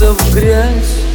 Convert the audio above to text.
в грязь.